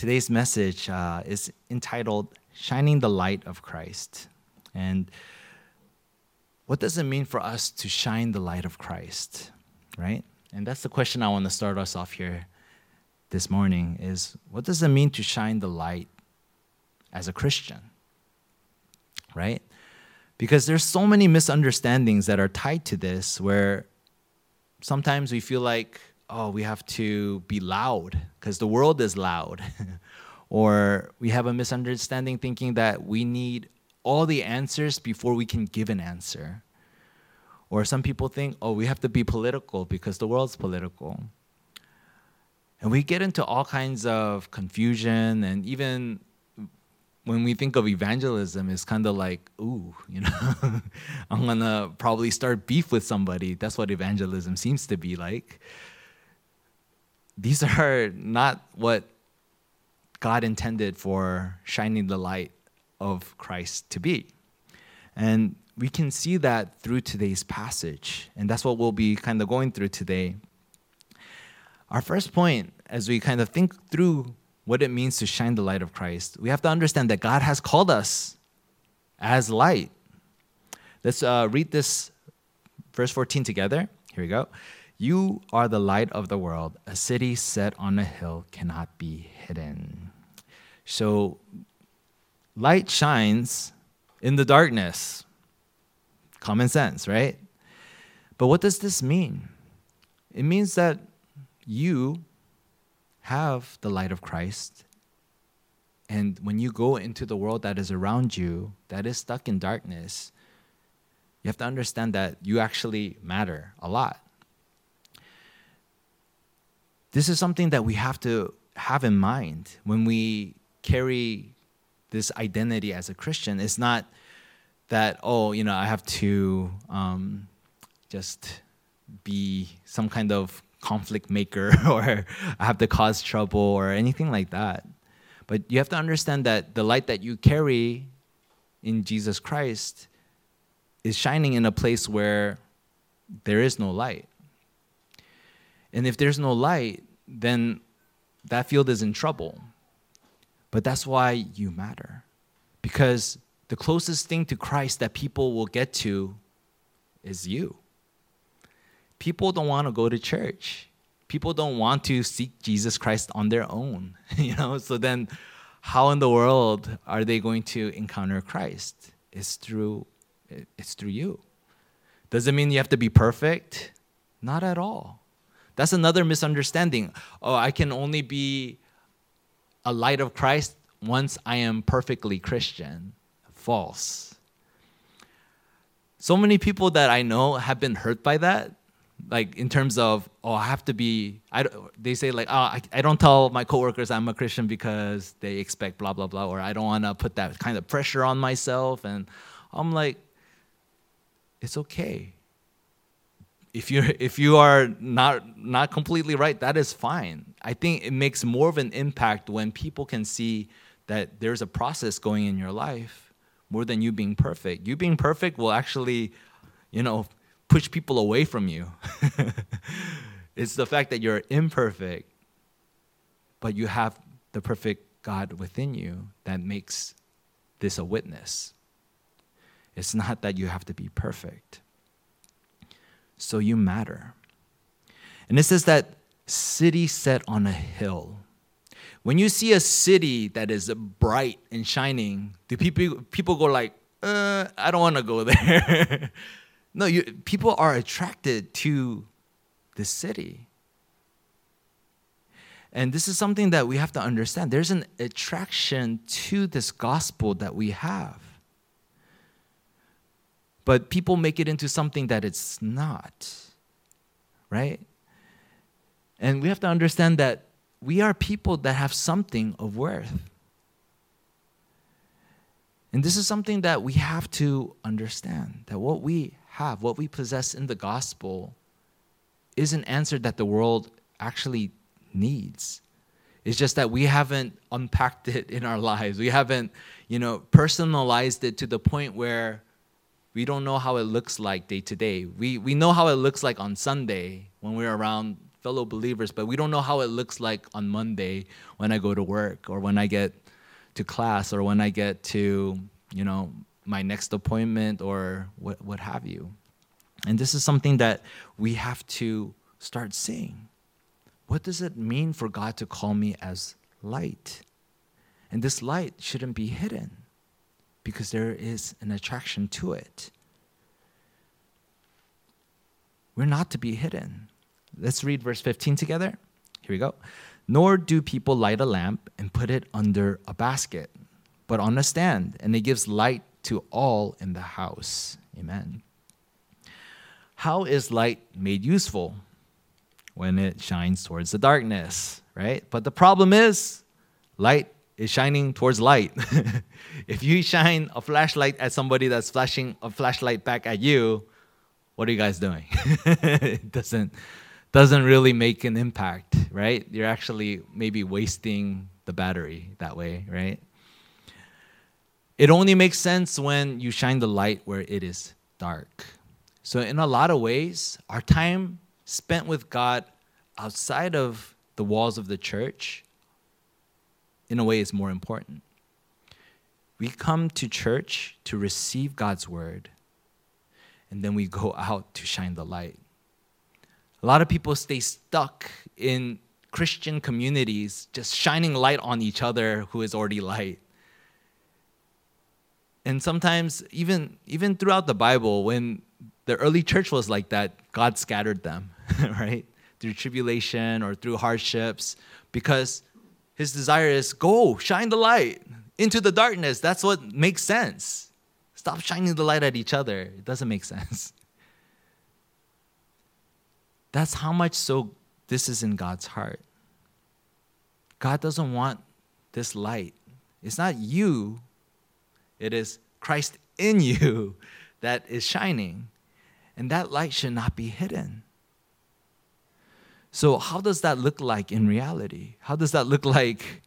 today's message uh, is entitled Shining the Light of Christ. And what does it mean for us to shine the light of Christ, right? And that's the question I want to start us off here this morning is what does it mean to shine the light as a Christian? Right? Because there's so many misunderstandings that are tied to this where sometimes we feel like oh, we have to be loud because the world is loud. or we have a misunderstanding thinking that we need all the answers before we can give an answer. Or some people think, oh, we have to be political because the world's political. And we get into all kinds of confusion, and even when we think of evangelism, it's kind of like, ooh, you know, I'm gonna probably start beef with somebody. That's what evangelism seems to be like. These are not what God intended for shining the light of Christ to be. And we can see that through today's passage. And that's what we'll be kind of going through today. Our first point, as we kind of think through what it means to shine the light of Christ, we have to understand that God has called us as light. Let's uh, read this verse 14 together. Here we go. You are the light of the world. A city set on a hill cannot be hidden. So, light shines in the darkness. Common sense, right? But what does this mean? It means that you have the light of Christ. And when you go into the world that is around you, that is stuck in darkness, you have to understand that you actually matter a lot. This is something that we have to have in mind when we carry this identity as a Christian. It's not that, oh, you know, I have to um, just be some kind of conflict maker or I have to cause trouble or anything like that. But you have to understand that the light that you carry in Jesus Christ is shining in a place where there is no light. And if there's no light, then that field is in trouble. But that's why you matter. Because the closest thing to Christ that people will get to is you. People don't want to go to church. People don't want to seek Jesus Christ on their own, you know? So then how in the world are they going to encounter Christ? It's through it's through you. Does it mean you have to be perfect? Not at all. That's another misunderstanding. Oh, I can only be a light of Christ once I am perfectly Christian. False. So many people that I know have been hurt by that. Like in terms of, oh, I have to be. I, they say like, oh, I, I don't tell my coworkers I'm a Christian because they expect blah blah blah, or I don't want to put that kind of pressure on myself. And I'm like, it's okay if you if you are not not completely right, that is fine. I think it makes more of an impact when people can see that there's a process going in your life more than you being perfect. You being perfect will actually, you know, push people away from you. it's the fact that you're imperfect, but you have the perfect God within you that makes this a witness. It's not that you have to be perfect so you matter. And it says that city set on a hill. When you see a city that is bright and shining, do people people go like, uh, I don't want to go there? no, you, people are attracted to the city. And this is something that we have to understand. There's an attraction to this gospel that we have but people make it into something that it's not, right? And we have to understand that we are people that have something of worth. And this is something that we have to understand that what we have, what we possess in the gospel, is an answer that the world actually needs. It's just that we haven't unpacked it in our lives. We haven't, you know, personalized it to the point where we don't know how it looks like day to day. We, we know how it looks like on Sunday when we're around fellow believers, but we don't know how it looks like on Monday when I go to work or when I get to class or when I get to, you know, my next appointment or what, what have you. And this is something that we have to start seeing. What does it mean for God to call me as light? And this light shouldn't be hidden because there is an attraction to it. We're not to be hidden. Let's read verse 15 together. Here we go. Nor do people light a lamp and put it under a basket, but on a stand, and it gives light to all in the house. Amen. How is light made useful? When it shines towards the darkness, right? But the problem is, light is shining towards light. if you shine a flashlight at somebody that's flashing a flashlight back at you, what are you guys doing? it doesn't doesn't really make an impact, right? You're actually maybe wasting the battery that way, right? It only makes sense when you shine the light where it is dark. So, in a lot of ways, our time spent with God outside of the walls of the church, in a way, is more important. We come to church to receive God's word, and then we go out to shine the light. A lot of people stay stuck in Christian communities, just shining light on each other who is already light. And sometimes, even, even throughout the Bible, when the early church was like that, God scattered them, right? Through tribulation or through hardships, because his desire is go, shine the light into the darkness. That's what makes sense. Stop shining the light at each other. It doesn't make sense. That's how much so this is in God's heart. God doesn't want this light. It's not you, it is Christ in you that is shining. And that light should not be hidden. So, how does that look like in reality? How does that look like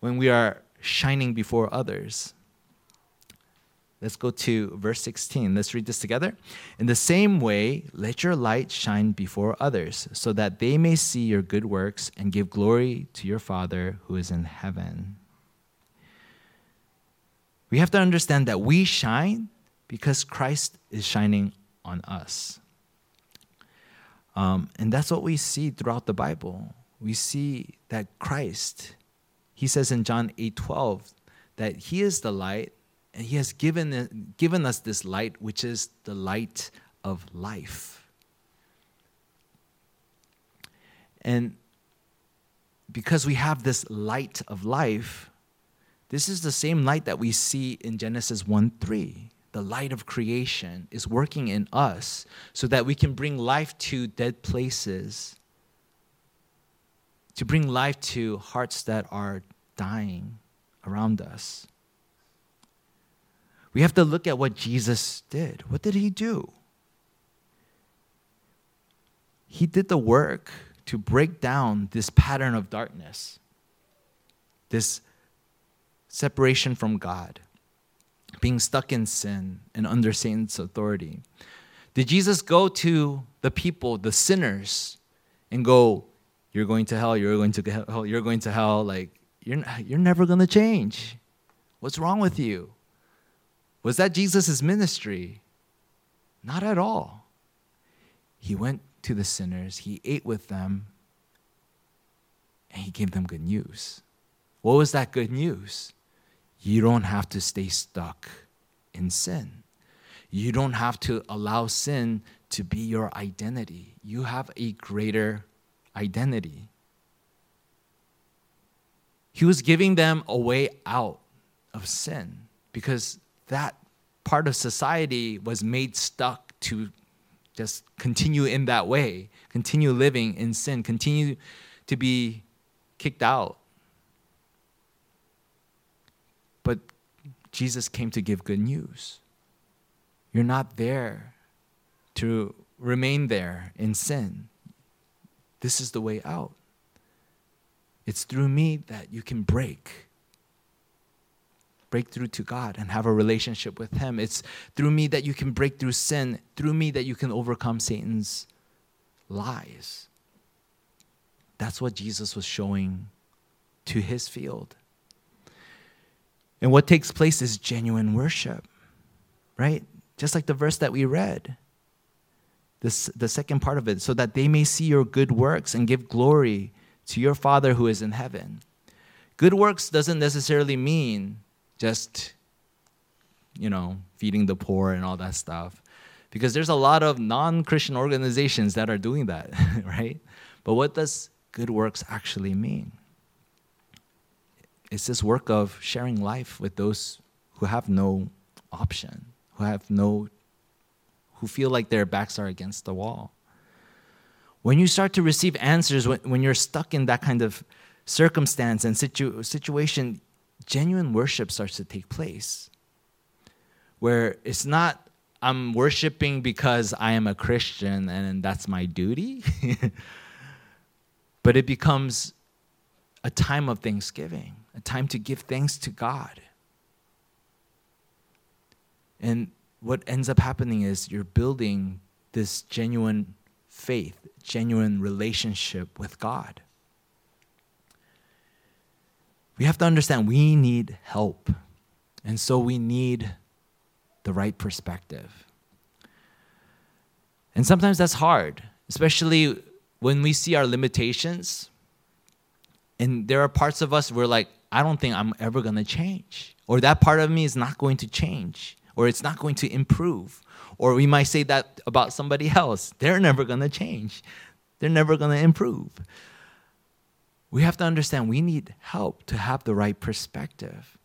when we are shining before others? Let's go to verse 16. Let's read this together. In the same way, let your light shine before others, so that they may see your good works and give glory to your Father who is in heaven. We have to understand that we shine because Christ is shining on us. Um, and that's what we see throughout the Bible. We see that Christ, he says in John 8 12, that he is the light and he has given, given us this light, which is the light of life. And because we have this light of life, this is the same light that we see in Genesis 1 3. The light of creation is working in us so that we can bring life to dead places, to bring life to hearts that are dying around us. We have to look at what Jesus did. What did he do? He did the work to break down this pattern of darkness, this separation from God, being stuck in sin and under Satan's authority. Did Jesus go to the people, the sinners, and go, You're going to hell, you're going to hell, you're going to hell, like, you're, you're never going to change. What's wrong with you? Was that Jesus' ministry? Not at all. He went to the sinners, he ate with them, and he gave them good news. What was that good news? You don't have to stay stuck in sin. You don't have to allow sin to be your identity. You have a greater identity. He was giving them a way out of sin because that part of society was made stuck to just continue in that way, continue living in sin, continue to be kicked out. But Jesus came to give good news. You're not there to remain there in sin. This is the way out. It's through me that you can break break through to God and have a relationship with Him. It's through me that you can break through sin, through me that you can overcome Satan's lies. That's what Jesus was showing to his field. And what takes place is genuine worship, right? Just like the verse that we read. This, the second part of it, so that they may see your good works and give glory to your Father who is in heaven. Good works doesn't necessarily mean just, you know, feeding the poor and all that stuff. Because there's a lot of non Christian organizations that are doing that, right? But what does good works actually mean? It's this work of sharing life with those who have no option, who have no, who feel like their backs are against the wall. When you start to receive answers, when, when you're stuck in that kind of circumstance and situ- situation, genuine worship starts to take place. Where it's not, I'm worshiping because I am a Christian and that's my duty, but it becomes a time of thanksgiving, a time to give thanks to God. And what ends up happening is you're building this genuine faith, genuine relationship with God. We have to understand we need help. And so we need the right perspective. And sometimes that's hard, especially when we see our limitations. And there are parts of us where, like, I don't think I'm ever going to change. Or that part of me is not going to change. Or it's not going to improve. Or we might say that about somebody else. They're never going to change. They're never going to improve we have to understand we need help to have the right perspective.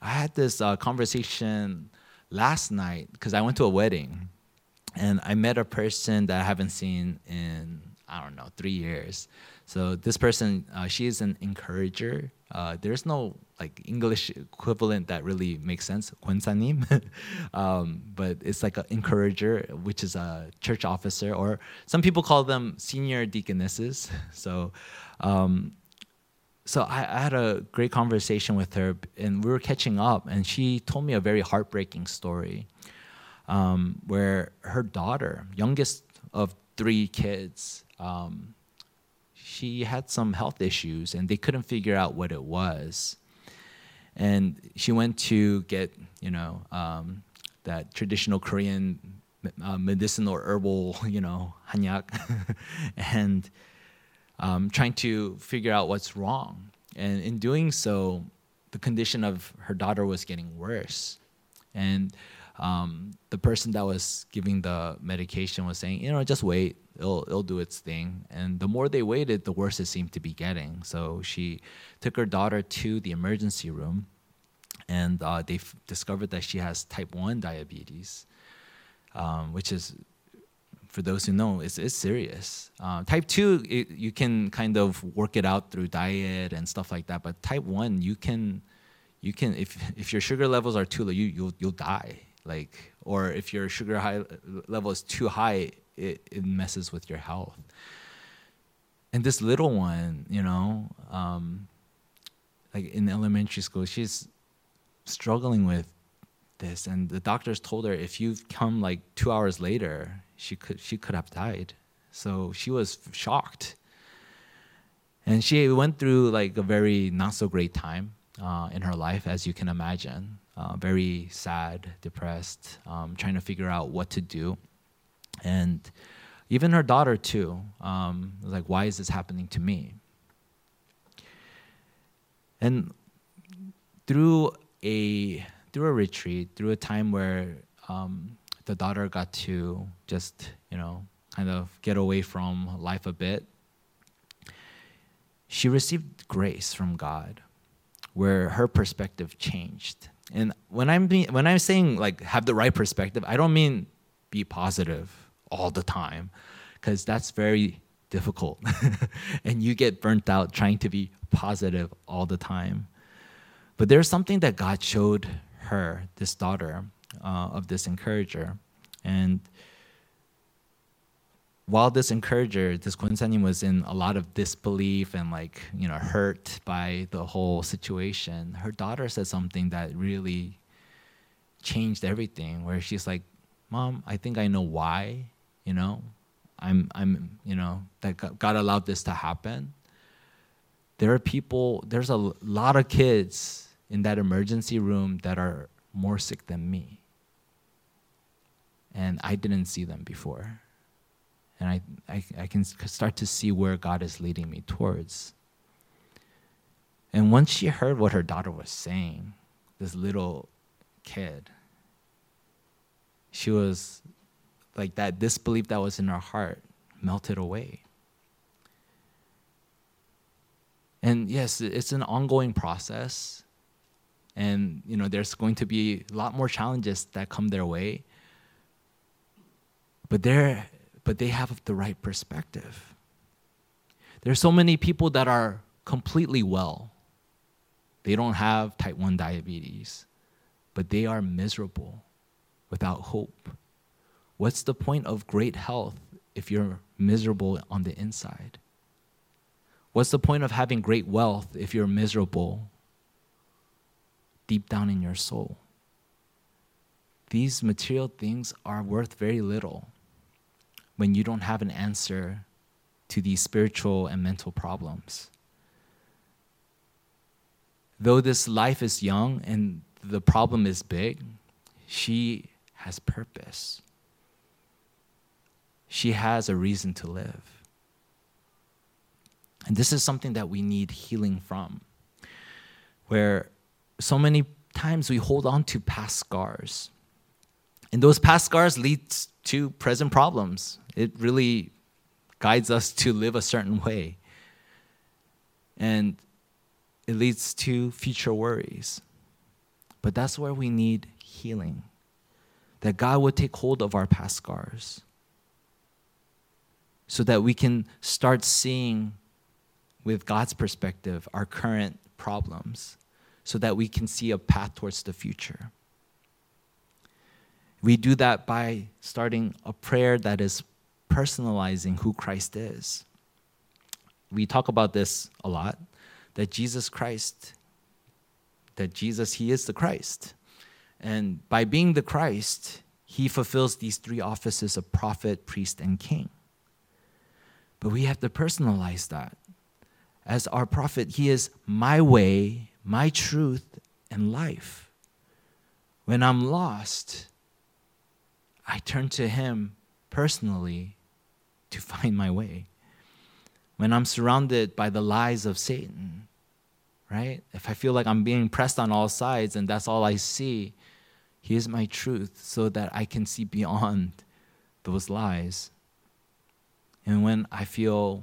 I had this uh, conversation last night because I went to a wedding and I met a person that I haven't seen in, I don't know, three years. So this person, uh, she is an encourager. Uh, there's no like English equivalent that really makes sense, 권사님. um, but it's like an encourager, which is a church officer, or some people call them senior deaconesses. So um, so I, I, had a great conversation with her, and we were catching up, and she told me a very heartbreaking story, um, where her daughter, youngest of three kids, um, she had some health issues, and they couldn't figure out what it was, and she went to get, you know, um, that traditional Korean uh, medicinal herbal, you know, hanyak, and um, trying to figure out what's wrong. And in doing so, the condition of her daughter was getting worse. And um, the person that was giving the medication was saying, you know, just wait, it'll, it'll do its thing. And the more they waited, the worse it seemed to be getting. So she took her daughter to the emergency room, and uh, they discovered that she has type 1 diabetes, um, which is for those who know, it's, it's serious. Uh, type 2, it, you can kind of work it out through diet and stuff like that. But type 1, you can, you can if, if your sugar levels are too low, you, you'll, you'll die. Like, or if your sugar high level is too high, it, it messes with your health. And this little one, you know, um, like in elementary school, she's struggling with this. And the doctors told her, if you come like two hours later, she could she could have died. So she was shocked, and she went through like a very not so great time uh, in her life, as you can imagine. Uh, very sad, depressed, um, trying to figure out what to do, and even her daughter too um, was like, "Why is this happening to me?" And through a through a retreat, through a time where um, the daughter got to just, you know, kind of get away from life a bit, she received grace from God where her perspective changed. And when I'm being, when I'm saying like have the right perspective, I don't mean be positive all the time because that's very difficult. and you get burnt out trying to be positive all the time. But there's something that God showed her, this daughter, uh, of this encourager. And while this encourager, this Quinceañera, was in a lot of disbelief and like you know hurt by the whole situation, her daughter said something that really changed everything. Where she's like, "Mom, I think I know why. You know, I'm I'm you know that God allowed this to happen. There are people. There's a lot of kids in that emergency room that are more sick than me." And I didn't see them before and I, I, I can start to see where God is leading me towards. And once she heard what her daughter was saying, this little kid, she was like that disbelief that was in her heart melted away. And yes, it's an ongoing process. And you know, there's going to be a lot more challenges that come their way. But they're but they have the right perspective. There's so many people that are completely well. They don't have type 1 diabetes, but they are miserable without hope. What's the point of great health if you're miserable on the inside? What's the point of having great wealth if you're miserable deep down in your soul? These material things are worth very little when you don't have an answer to these spiritual and mental problems. Though this life is young and the problem is big, she has purpose. She has a reason to live. And this is something that we need healing from, where so many times we hold on to past scars. And those past scars lead to present problems. It really guides us to live a certain way. And it leads to future worries. But that's where we need healing. That God would take hold of our past scars so that we can start seeing with God's perspective our current problems so that we can see a path towards the future. We do that by starting a prayer that is personalizing who Christ is. We talk about this a lot that Jesus Christ, that Jesus, He is the Christ. And by being the Christ, He fulfills these three offices of prophet, priest, and king. But we have to personalize that. As our prophet, He is my way, my truth, and life. When I'm lost, I turn to Him personally to find my way. When I'm surrounded by the lies of Satan, right? If I feel like I'm being pressed on all sides and that's all I see, He is my truth so that I can see beyond those lies. And when I feel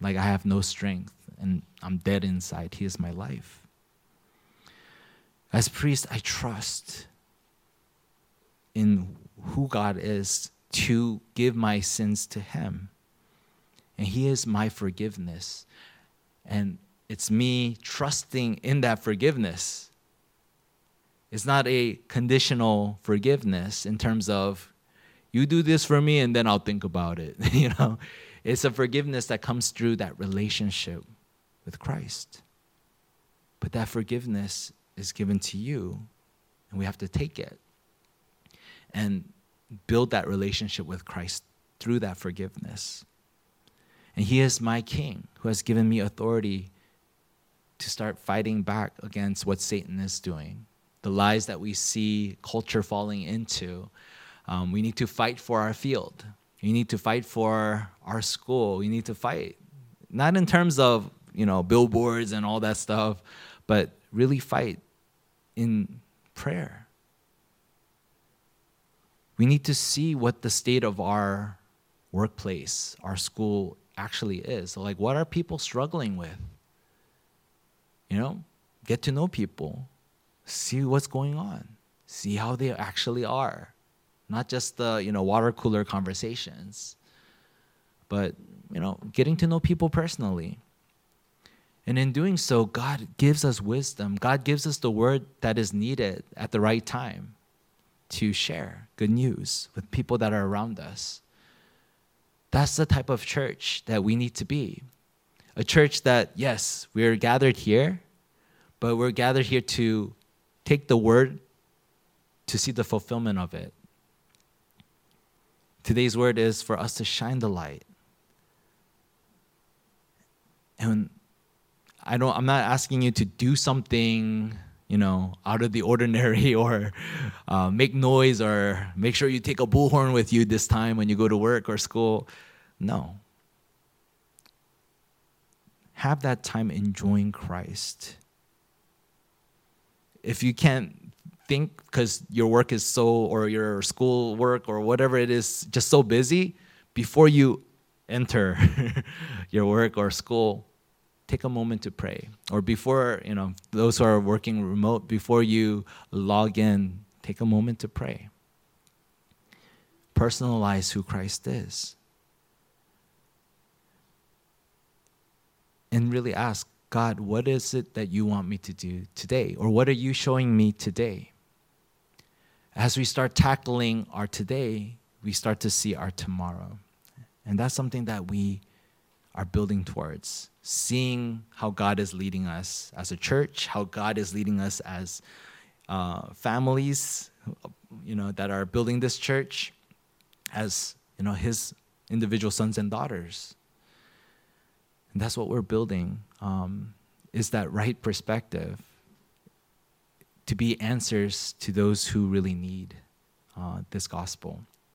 like I have no strength and I'm dead inside, He is my life. As priest, I trust in who God is to give my sins to Him. And He is my forgiveness. And it's me trusting in that forgiveness. It's not a conditional forgiveness in terms of, you do this for me and then I'll think about it. you know, it's a forgiveness that comes through that relationship with Christ. But that forgiveness is given to you, and we have to take it. And build that relationship with Christ through that forgiveness. And He is my King who has given me authority to start fighting back against what Satan is doing, the lies that we see culture falling into. Um, we need to fight for our field. We need to fight for our school. We need to fight, not in terms of you know billboards and all that stuff, but really fight in prayer we need to see what the state of our workplace, our school actually is. So like, what are people struggling with? You know, get to know people, see what's going on, see how they actually are, not just the you know water cooler conversations, but you know, getting to know people personally. And in doing so, God gives us wisdom. God gives us the word that is needed at the right time to share good news with people that are around us. That's the type of church that we need to be. A church that, yes, we're gathered here, but we're gathered here to take the word to see the fulfillment of it. Today's word is for us to shine the light. And I don't I'm not asking you to do something, you know, out of the ordinary or uh, make noise or make sure you take a bullhorn with you this time when you go to work or school. No. Have that time enjoying Christ. If you can't think because your work is so, or your school work or whatever it is, just so busy, before you enter your work or school, take a moment to pray. Or before, you know, those who are working remote, before you log in, take a moment to pray. Personalize who Christ is. And really ask, God, what is it that you want me to do today? Or what are you showing me today? as we start tackling our today, we start to see our tomorrow. And that's something that we are building towards. Seeing how God is leading us as a church, how God is leading us as uh, families, you know, that are building this church, as you know, His individual sons and daughters. And that's what we're building. Um, is that right perspective? to be answers to those who really need uh, this gospel.